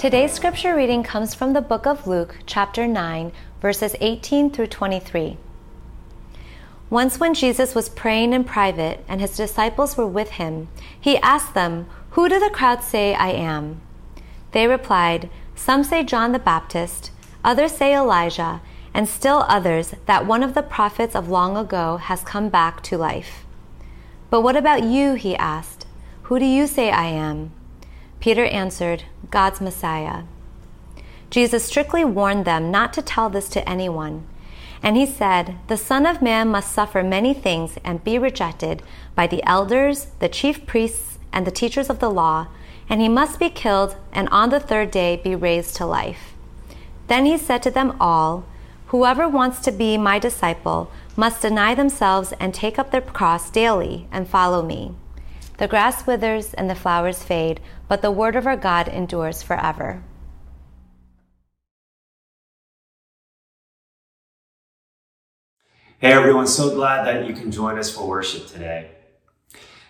Today's scripture reading comes from the book of Luke, chapter 9, verses 18 through 23. Once, when Jesus was praying in private and his disciples were with him, he asked them, Who do the crowds say I am? They replied, Some say John the Baptist, others say Elijah, and still others that one of the prophets of long ago has come back to life. But what about you? He asked. Who do you say I am? Peter answered, God's Messiah. Jesus strictly warned them not to tell this to anyone. And he said, The Son of Man must suffer many things and be rejected by the elders, the chief priests, and the teachers of the law, and he must be killed, and on the third day be raised to life. Then he said to them all, Whoever wants to be my disciple must deny themselves and take up their cross daily and follow me. The grass withers and the flowers fade, but the word of our God endures forever. Hey everyone, so glad that you can join us for worship today.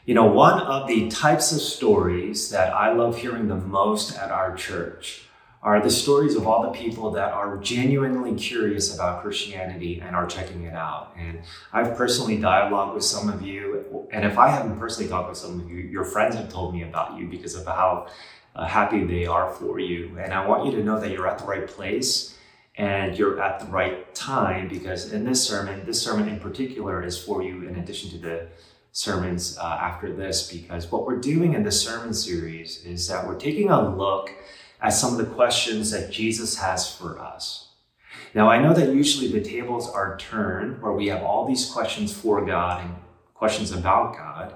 You know, one of the types of stories that I love hearing the most at our church are the stories of all the people that are genuinely curious about Christianity and are checking it out. And I've personally dialogued with some of you, and if I haven't personally talked with some of you, your friends have told me about you because of how uh, happy they are for you. And I want you to know that you're at the right place and you're at the right time because in this sermon, this sermon in particular is for you in addition to the sermons uh, after this, because what we're doing in this sermon series is that we're taking a look at some of the questions that Jesus has for us. Now, I know that usually the tables are turned where we have all these questions for God and questions about God,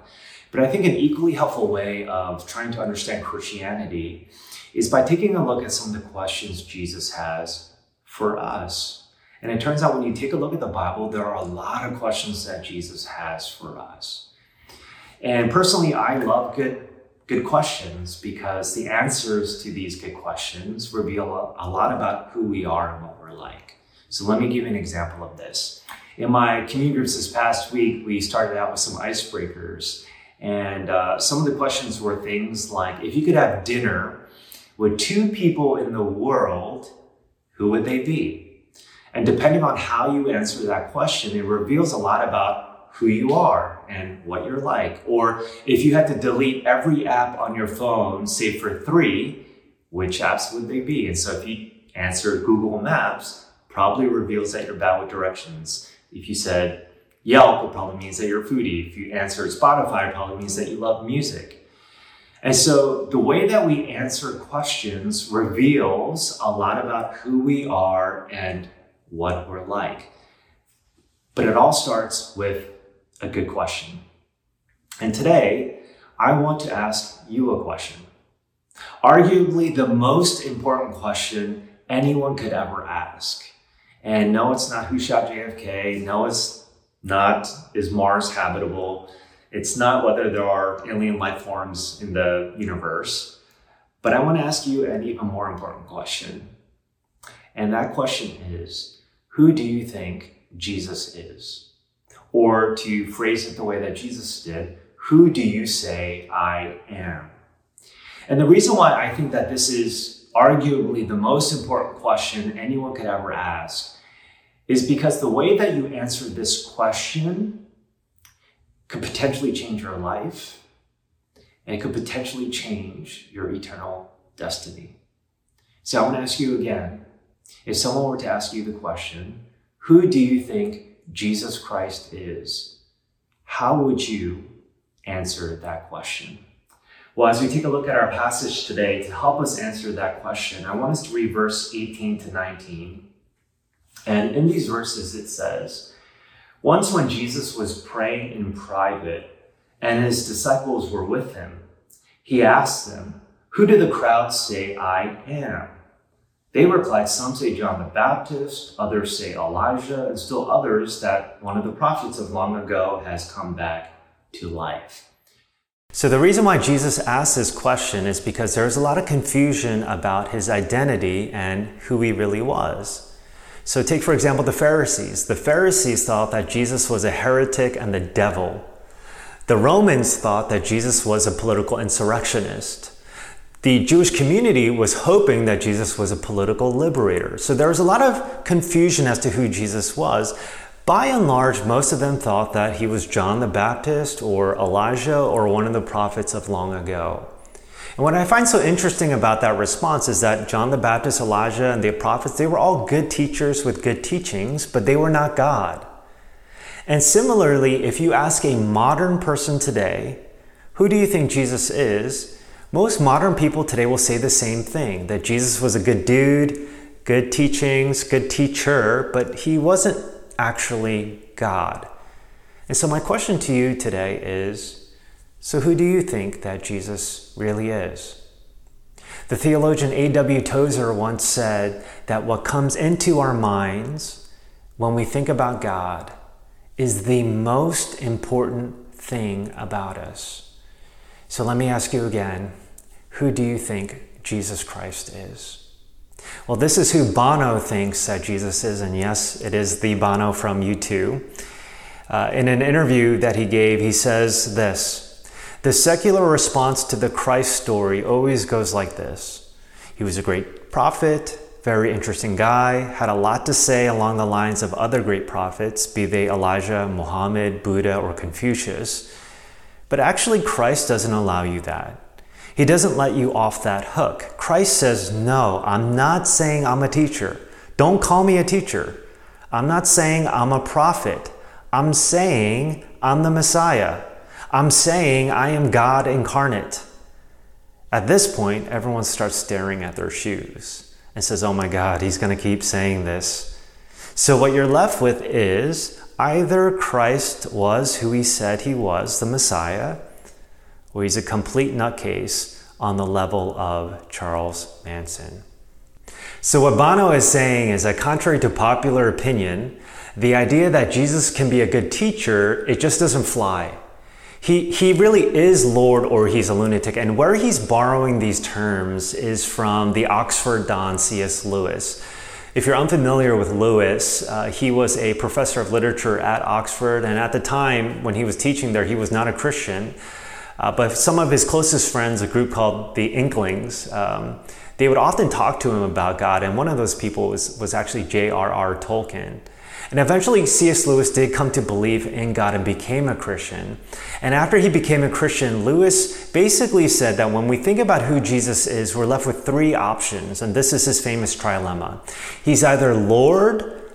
but I think an equally helpful way of trying to understand Christianity is by taking a look at some of the questions Jesus has for us. And it turns out when you take a look at the Bible, there are a lot of questions that Jesus has for us. And personally, I love good, good questions because the answers to these good questions reveal a lot about who we are and what we're like. So let me give you an example of this. In my community groups this past week, we started out with some icebreakers. And uh, some of the questions were things like if you could have dinner with two people in the world who would they be? And depending on how you answer that question, it reveals a lot about who you are and what you're like. Or if you had to delete every app on your phone, save for three, which apps would they be? And so if you answer Google Maps, probably reveals that you're bad with directions. If you said Yelp, it probably means that you're a foodie. If you answer Spotify, it probably means that you love music. And so the way that we answer questions reveals a lot about who we are and what we're like. But it all starts with a good question. And today, I want to ask you a question. Arguably the most important question anyone could ever ask. And no, it's not who shot JFK. No, it's not is Mars habitable. It's not whether there are alien life forms in the universe, but I want to ask you an even more important question. And that question is Who do you think Jesus is? Or to phrase it the way that Jesus did, Who do you say I am? And the reason why I think that this is arguably the most important question anyone could ever ask is because the way that you answer this question could potentially change your life and it could potentially change your eternal destiny. So I want to ask you again if someone were to ask you the question, who do you think Jesus Christ is? How would you answer that question? Well, as we take a look at our passage today, to help us answer that question, I want us to read verse 18 to 19. And in these verses, it says, once, when Jesus was praying in private and his disciples were with him, he asked them, Who do the crowds say I am? They replied, Some say John the Baptist, others say Elijah, and still others that one of the prophets of long ago has come back to life. So, the reason why Jesus asked this question is because there's a lot of confusion about his identity and who he really was. So, take for example the Pharisees. The Pharisees thought that Jesus was a heretic and the devil. The Romans thought that Jesus was a political insurrectionist. The Jewish community was hoping that Jesus was a political liberator. So there was a lot of confusion as to who Jesus was. By and large, most of them thought that he was John the Baptist or Elijah or one of the prophets of long ago. And what I find so interesting about that response is that John the Baptist, Elijah, and the prophets, they were all good teachers with good teachings, but they were not God. And similarly, if you ask a modern person today, who do you think Jesus is? Most modern people today will say the same thing that Jesus was a good dude, good teachings, good teacher, but he wasn't actually God. And so, my question to you today is so, who do you think that Jesus really is? The theologian A.W. Tozer once said that what comes into our minds when we think about God is the most important thing about us. So, let me ask you again who do you think Jesus Christ is? Well, this is who Bono thinks that Jesus is, and yes, it is the Bono from U2. Uh, in an interview that he gave, he says this The secular response to the Christ story always goes like this He was a great prophet, very interesting guy, had a lot to say along the lines of other great prophets, be they Elijah, Muhammad, Buddha, or Confucius. But actually, Christ doesn't allow you that. He doesn't let you off that hook. Christ says, No, I'm not saying I'm a teacher. Don't call me a teacher. I'm not saying I'm a prophet. I'm saying I'm the Messiah. I'm saying I am God incarnate. At this point, everyone starts staring at their shoes and says, Oh my God, he's going to keep saying this. So, what you're left with is either Christ was who he said he was, the Messiah, or he's a complete nutcase on the level of Charles Manson. So, what Bono is saying is that, contrary to popular opinion, the idea that Jesus can be a good teacher, it just doesn't fly. He, he really is Lord or he's a lunatic. And where he's borrowing these terms is from the Oxford Don C.S. Lewis. If you're unfamiliar with Lewis, uh, he was a professor of literature at Oxford, and at the time when he was teaching there, he was not a Christian. Uh, but some of his closest friends, a group called the Inklings, um, they would often talk to him about God, and one of those people was, was actually J.R.R. Tolkien. And eventually, C.S. Lewis did come to believe in God and became a Christian. And after he became a Christian, Lewis basically said that when we think about who Jesus is, we're left with three options. And this is his famous trilemma He's either Lord,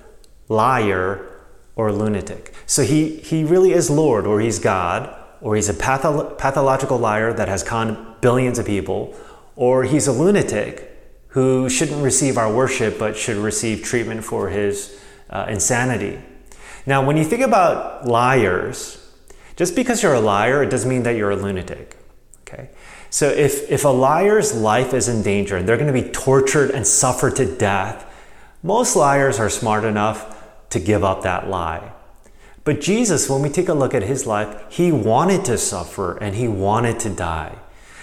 liar, or lunatic. So he, he really is Lord, or he's God or he's a patho- pathological liar that has conned billions of people, or he's a lunatic who shouldn't receive our worship but should receive treatment for his uh, insanity. Now, when you think about liars, just because you're a liar, it doesn't mean that you're a lunatic. Okay? So if, if a liar's life is in danger and they're going to be tortured and suffer to death, most liars are smart enough to give up that lie. But Jesus, when we take a look at his life, he wanted to suffer and he wanted to die.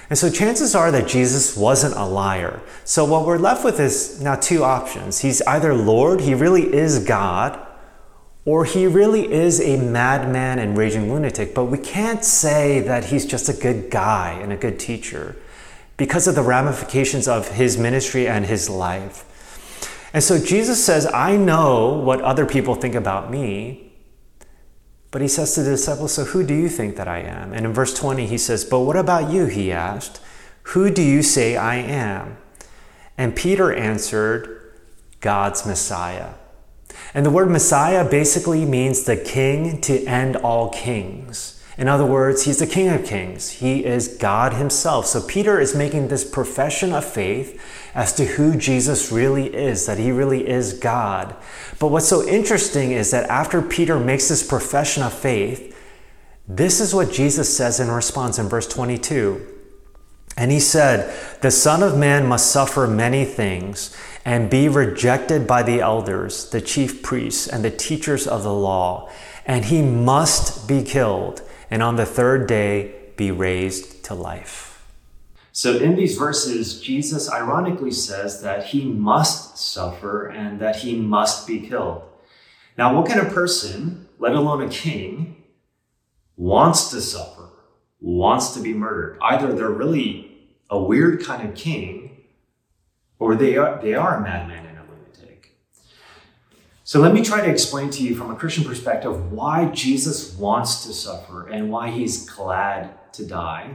And so chances are that Jesus wasn't a liar. So what we're left with is now two options. He's either Lord, he really is God, or he really is a madman and raging lunatic. But we can't say that he's just a good guy and a good teacher because of the ramifications of his ministry and his life. And so Jesus says, I know what other people think about me, but he says to the disciples, So who do you think that I am? And in verse 20, he says, But what about you? He asked, Who do you say I am? And Peter answered, God's Messiah. And the word Messiah basically means the king to end all kings. In other words, he's the King of Kings. He is God himself. So Peter is making this profession of faith as to who Jesus really is, that he really is God. But what's so interesting is that after Peter makes this profession of faith, this is what Jesus says in response in verse 22. And he said, The Son of Man must suffer many things and be rejected by the elders, the chief priests, and the teachers of the law, and he must be killed and on the third day be raised to life. So, in these verses, Jesus ironically says that he must suffer and that he must be killed. Now, what kind of person, let alone a king, wants to suffer, wants to be murdered? Either they're really a weird kind of king, or they are, they are a madman and a lunatic. So let me try to explain to you from a Christian perspective why Jesus wants to suffer and why he's glad to die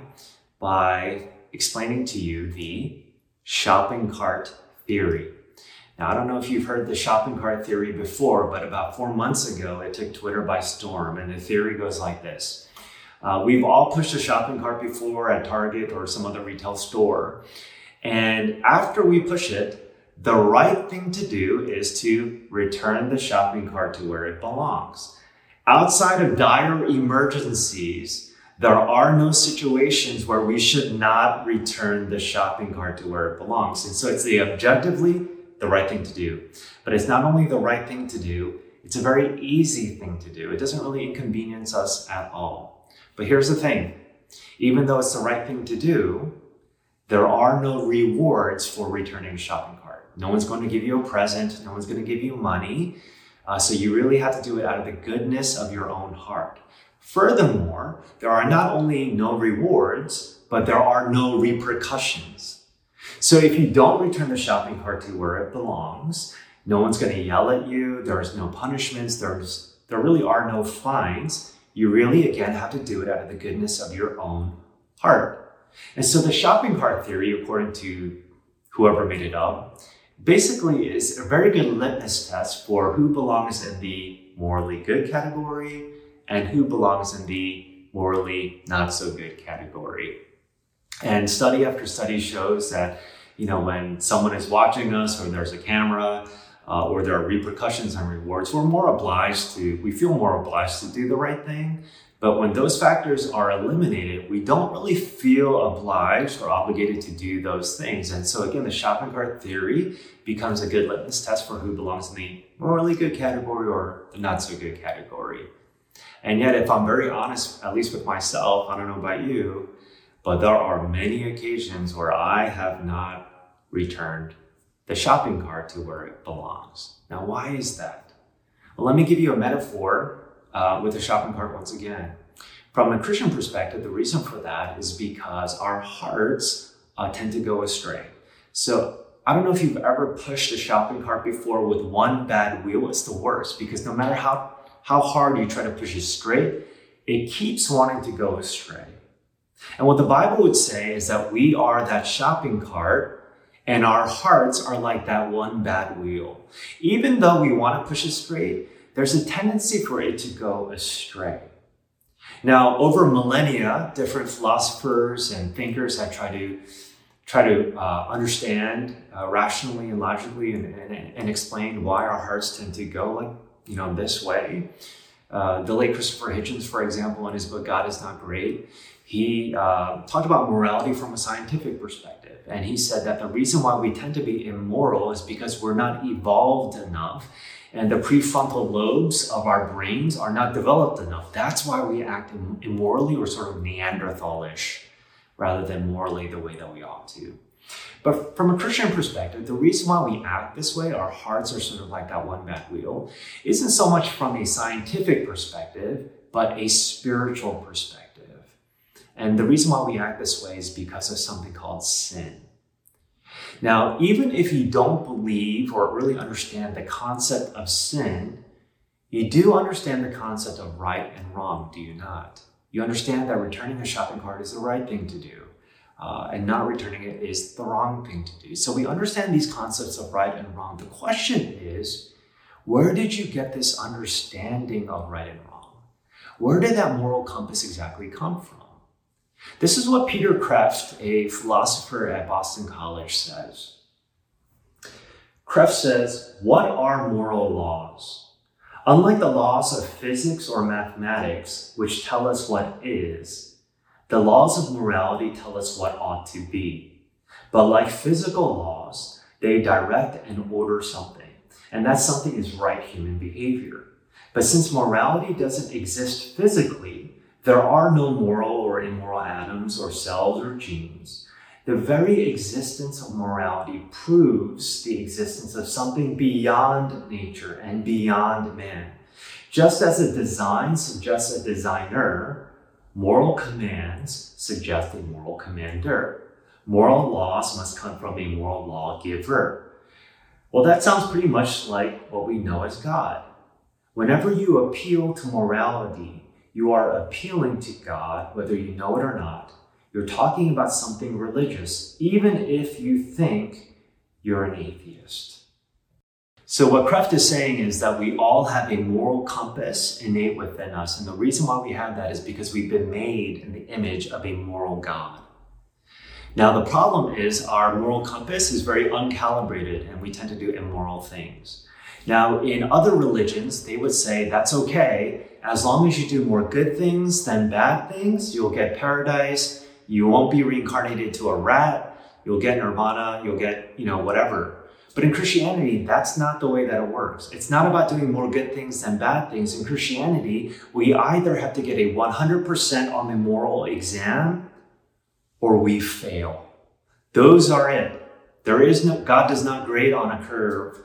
by explaining to you the shopping cart theory. Now, I don't know if you've heard the shopping cart theory before, but about four months ago, it took Twitter by storm. And the theory goes like this uh, We've all pushed a shopping cart before at Target or some other retail store. And after we push it, the right thing to do is to return the shopping cart to where it belongs. Outside of dire emergencies, there are no situations where we should not return the shopping cart to where it belongs. And so it's the objectively the right thing to do. But it's not only the right thing to do, it's a very easy thing to do. It doesn't really inconvenience us at all. But here's the thing even though it's the right thing to do, there are no rewards for returning a shopping cart. No one's going to give you a present, no one's going to give you money. Uh, so you really have to do it out of the goodness of your own heart. Furthermore, there are not only no rewards, but there are no repercussions. So if you don't return the shopping cart to where it belongs, no one's going to yell at you. There's no punishments. There's there really are no fines. You really again have to do it out of the goodness of your own heart. And so the shopping cart theory, according to whoever made it up, basically is a very good litmus test for who belongs in the morally good category and who belongs in the morally not so good category. And study after study shows that, you know, when someone is watching us or there's a camera uh, or there are repercussions and rewards, we're more obliged to, we feel more obliged to do the right thing. But when those factors are eliminated, we don't really feel obliged or obligated to do those things. And so, again, the shopping cart theory becomes a good litmus test for who belongs in the morally good category or the not so good category. And yet, if I'm very honest, at least with myself, I don't know about you, but there are many occasions where I have not returned the shopping cart to where it belongs. Now, why is that? Well, let me give you a metaphor uh, with the shopping cart once again. From a Christian perspective, the reason for that is because our hearts uh, tend to go astray. So, I don't know if you've ever pushed a shopping cart before with one bad wheel. It's the worst because no matter how, how hard you try to push it straight, it keeps wanting to go astray. And what the Bible would say is that we are that shopping cart and our hearts are like that one bad wheel. Even though we want to push it straight, there's a tendency for it to go astray. Now, over millennia, different philosophers and thinkers have tried to try to uh, understand uh, rationally and logically and, and, and, explain why our hearts tend to go like you know this way. Uh, the late Christopher Hitchens, for example, in his book God is Not Great, he uh, talked about morality from a scientific perspective. And he said that the reason why we tend to be immoral is because we're not evolved enough and the prefrontal lobes of our brains are not developed enough. That's why we act immorally or sort of Neanderthalish rather than morally the way that we ought to. But from a Christian perspective, the reason why we act this way, our hearts are sort of like that one bad wheel, isn't so much from a scientific perspective, but a spiritual perspective. And the reason why we act this way is because of something called sin. Now, even if you don't believe or really understand the concept of sin, you do understand the concept of right and wrong, do you not? You understand that returning a shopping cart is the right thing to do, uh, and not returning it is the wrong thing to do. So we understand these concepts of right and wrong. The question is, where did you get this understanding of right and wrong? Where did that moral compass exactly come from? This is what Peter Kreeft, a philosopher at Boston College, says. Kreeft says, What are moral laws? Unlike the laws of physics or mathematics, which tell us what is, the laws of morality tell us what ought to be. But like physical laws, they direct and order something, and that something is right human behavior. But since morality doesn't exist physically, there are no moral or immoral atoms or cells or genes. The very existence of morality proves the existence of something beyond nature and beyond man. Just as a design suggests a designer, moral commands suggest a moral commander. Moral laws must come from a moral lawgiver. Well, that sounds pretty much like what we know as God. Whenever you appeal to morality, you are appealing to God, whether you know it or not. You're talking about something religious, even if you think you're an atheist. So, what Kreeft is saying is that we all have a moral compass innate within us. And the reason why we have that is because we've been made in the image of a moral God. Now, the problem is our moral compass is very uncalibrated and we tend to do immoral things. Now, in other religions, they would say that's okay as long as you do more good things than bad things, you'll get paradise, you won't be reincarnated to a rat, you'll get nirvana, you'll get, you know, whatever. But in Christianity, that's not the way that it works. It's not about doing more good things than bad things. In Christianity, we either have to get a 100% on the moral exam or we fail. Those are it. There is no, God does not grade on a curve.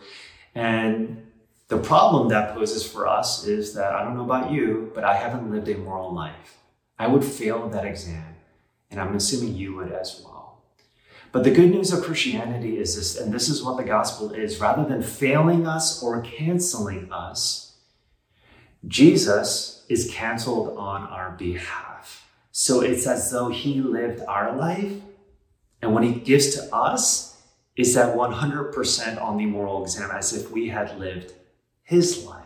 And the problem that poses for us is that I don't know about you, but I haven't lived a moral life. I would fail that exam. And I'm assuming you would as well. But the good news of Christianity is this, and this is what the gospel is rather than failing us or canceling us, Jesus is canceled on our behalf. So it's as though he lived our life, and what he gives to us is that 100% on the moral exam, as if we had lived his life.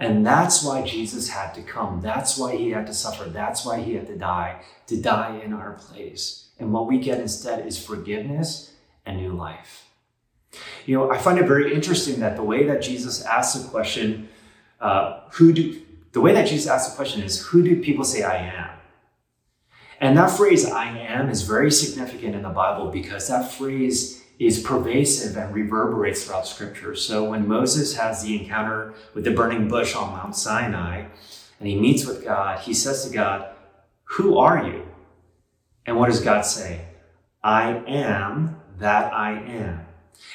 And that's why Jesus had to come. That's why he had to suffer. That's why he had to die, to die in our place. And what we get instead is forgiveness and new life. You know, I find it very interesting that the way that Jesus asks the question, uh, who do, the way that Jesus asks the question is, who do people say I am? And that phrase, I am, is very significant in the Bible because that phrase is pervasive and reverberates throughout scripture. So when Moses has the encounter with the burning bush on Mount Sinai and he meets with God, he says to God, Who are you? And what does God say? I am that I am.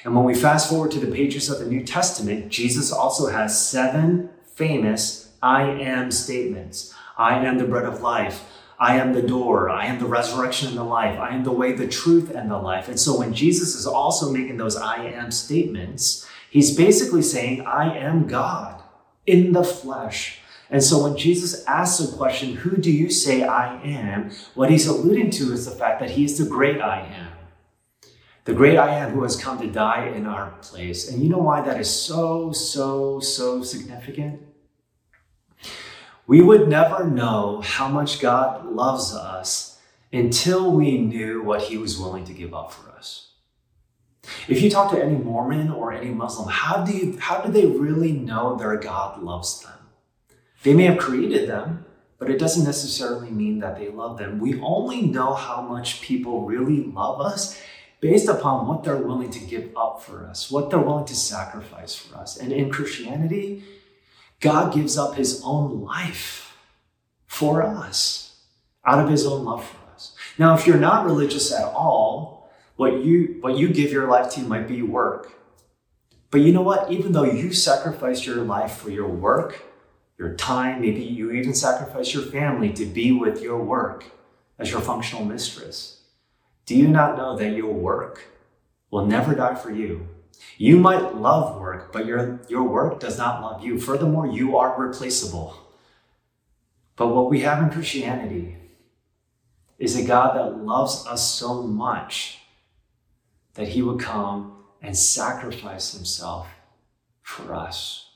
And when we fast forward to the pages of the New Testament, Jesus also has seven famous I am statements. I am the bread of life. I am the door. I am the resurrection and the life. I am the way, the truth, and the life. And so when Jesus is also making those I am statements, he's basically saying, I am God in the flesh. And so when Jesus asks the question, Who do you say I am? what he's alluding to is the fact that he is the great I am. The great I am who has come to die in our place. And you know why that is so, so, so significant? We would never know how much God loves us until we knew what he was willing to give up for us. If you talk to any Mormon or any Muslim, how do, you, how do they really know their God loves them? They may have created them, but it doesn't necessarily mean that they love them. We only know how much people really love us based upon what they're willing to give up for us, what they're willing to sacrifice for us. And in Christianity, God gives up his own life for us out of his own love for us. Now, if you're not religious at all, what you, what you give your life to might be work. But you know what? Even though you sacrifice your life for your work, your time, maybe you even sacrifice your family to be with your work as your functional mistress, do you not know that your work will never die for you? You might love work, but your, your work does not love you. Furthermore, you are replaceable. But what we have in Christianity is a God that loves us so much that he would come and sacrifice himself for us.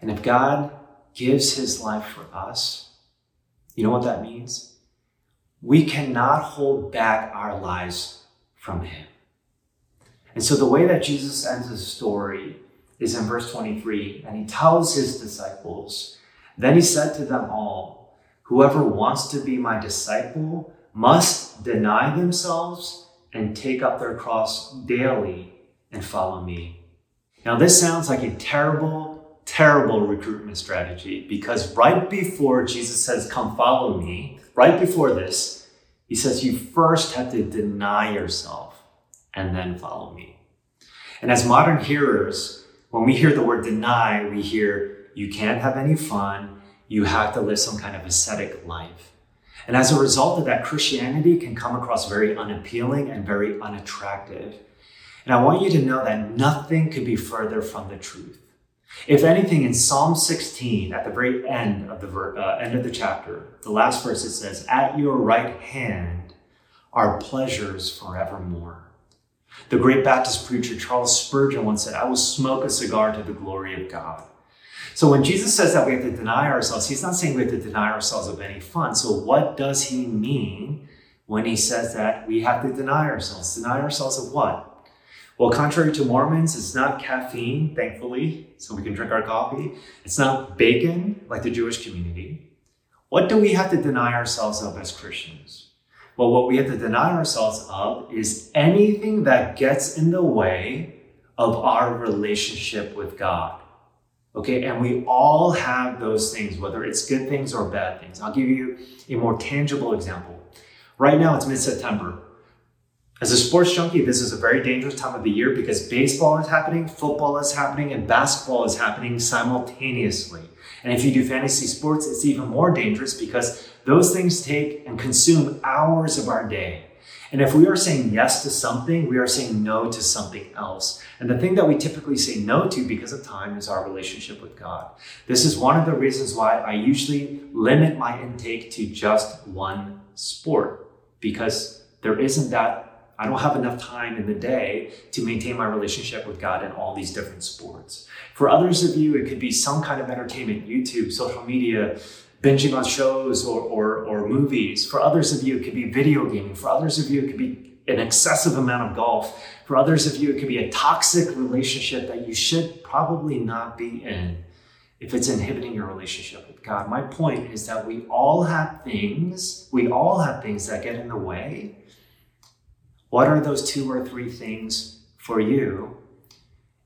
And if God gives his life for us, you know what that means? We cannot hold back our lives from him. And so the way that Jesus ends his story is in verse 23, and he tells his disciples, Then he said to them all, Whoever wants to be my disciple must deny themselves and take up their cross daily and follow me. Now, this sounds like a terrible, terrible recruitment strategy because right before Jesus says, Come follow me, right before this, he says, You first have to deny yourself and then follow me. And as modern hearers, when we hear the word deny, we hear you can't have any fun, you have to live some kind of ascetic life. And as a result of that, Christianity can come across very unappealing and very unattractive. And I want you to know that nothing could be further from the truth. If anything, in Psalm 16, at the very end of the ver- uh, end of the chapter, the last verse it says, "At your right hand are pleasures forevermore." The great Baptist preacher Charles Spurgeon once said, "I will smoke a cigar to the glory of God." So when Jesus says that we have to deny ourselves, he's not saying we have to deny ourselves of any fun. So what does he mean when he says that we have to deny ourselves? Deny ourselves of what? Well, contrary to Mormons, it's not caffeine, thankfully, so we can drink our coffee. It's not bacon, like the Jewish community. What do we have to deny ourselves of as Christians? Well, what we have to deny ourselves of is anything that gets in the way of our relationship with God. Okay, and we all have those things, whether it's good things or bad things. I'll give you a more tangible example. Right now, it's mid September. As a sports junkie, this is a very dangerous time of the year because baseball is happening, football is happening, and basketball is happening simultaneously. And if you do fantasy sports, it's even more dangerous because those things take and consume hours of our day. And if we are saying yes to something, we are saying no to something else. And the thing that we typically say no to because of time is our relationship with God. This is one of the reasons why I usually limit my intake to just one sport because there isn't that I don't have enough time in the day to maintain my relationship with God in all these different sports. For others of you, it could be some kind of entertainment, YouTube, social media, binging on shows or, or, or movies. For others of you, it could be video gaming. For others of you, it could be an excessive amount of golf. For others of you, it could be a toxic relationship that you should probably not be in if it's inhibiting your relationship with God. My point is that we all have things, we all have things that get in the way what are those two or three things for you?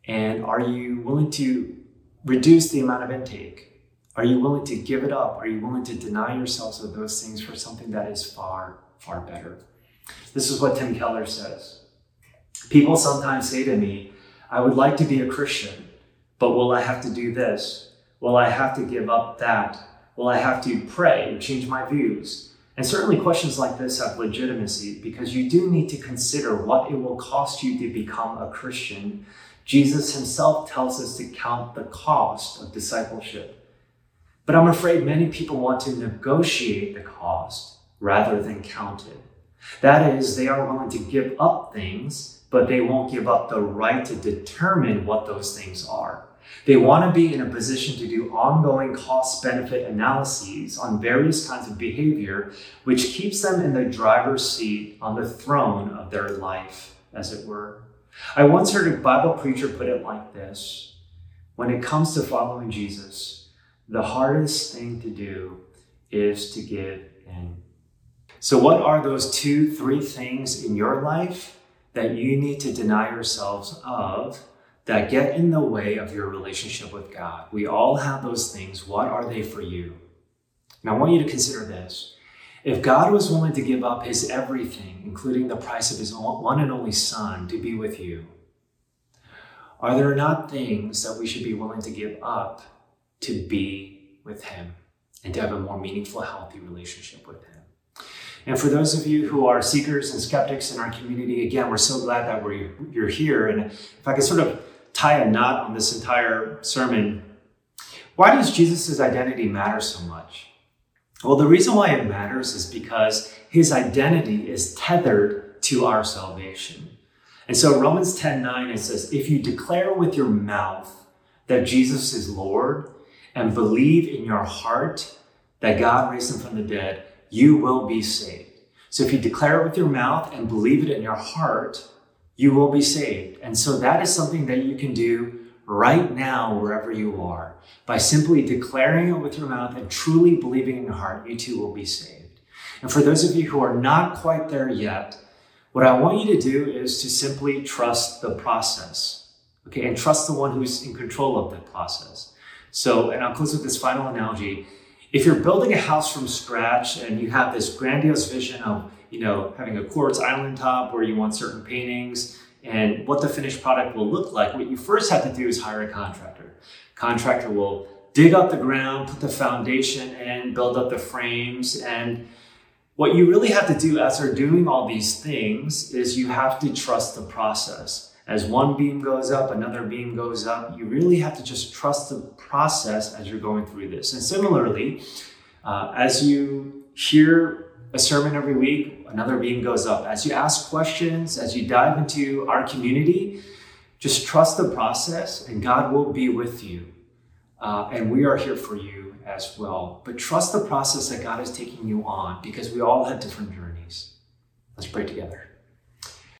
And are you willing to reduce the amount of intake? Are you willing to give it up? Are you willing to deny yourselves of those things for something that is far, far better? This is what Tim Keller says. People sometimes say to me, I would like to be a Christian, but will I have to do this? Will I have to give up that? Will I have to pray or change my views? And certainly questions like this have legitimacy because you do need to consider what it will cost you to become a Christian. Jesus himself tells us to count the cost of discipleship. But I'm afraid many people want to negotiate the cost rather than count it. That is, they are willing to give up things, but they won't give up the right to determine what those things are. They want to be in a position to do ongoing cost benefit analyses on various kinds of behavior, which keeps them in the driver's seat on the throne of their life, as it were. I once heard a Bible preacher put it like this When it comes to following Jesus, the hardest thing to do is to give in. So, what are those two, three things in your life that you need to deny yourselves of? That get in the way of your relationship with God. We all have those things. What are they for you? And I want you to consider this. If God was willing to give up his everything, including the price of his one and only son, to be with you, are there not things that we should be willing to give up to be with him and to have a more meaningful, healthy relationship with him? And for those of you who are seekers and skeptics in our community, again, we're so glad that we're, you're here. And if I could sort of tie a knot on this entire sermon. Why does Jesus' identity matter so much? Well, the reason why it matters is because his identity is tethered to our salvation. And so Romans 10 9, it says, If you declare with your mouth that Jesus is Lord and believe in your heart that God raised him from the dead, you will be saved. So if you declare it with your mouth and believe it in your heart, you will be saved. And so that is something that you can do right now, wherever you are. By simply declaring it with your mouth and truly believing in your heart, you too will be saved. And for those of you who are not quite there yet, what I want you to do is to simply trust the process. Okay, and trust the one who's in control of the process. So, and I'll close with this final analogy. If you're building a house from scratch and you have this grandiose vision of you know, having a quartz island top where you want certain paintings and what the finished product will look like, what you first have to do is hire a contractor. Contractor will dig up the ground, put the foundation in, build up the frames, and what you really have to do as they're doing all these things is you have to trust the process. As one beam goes up, another beam goes up. You really have to just trust the process as you're going through this. And similarly, uh, as you hear a sermon every week, another beam goes up. As you ask questions, as you dive into our community, just trust the process and God will be with you. Uh, and we are here for you as well. But trust the process that God is taking you on because we all have different journeys. Let's pray together.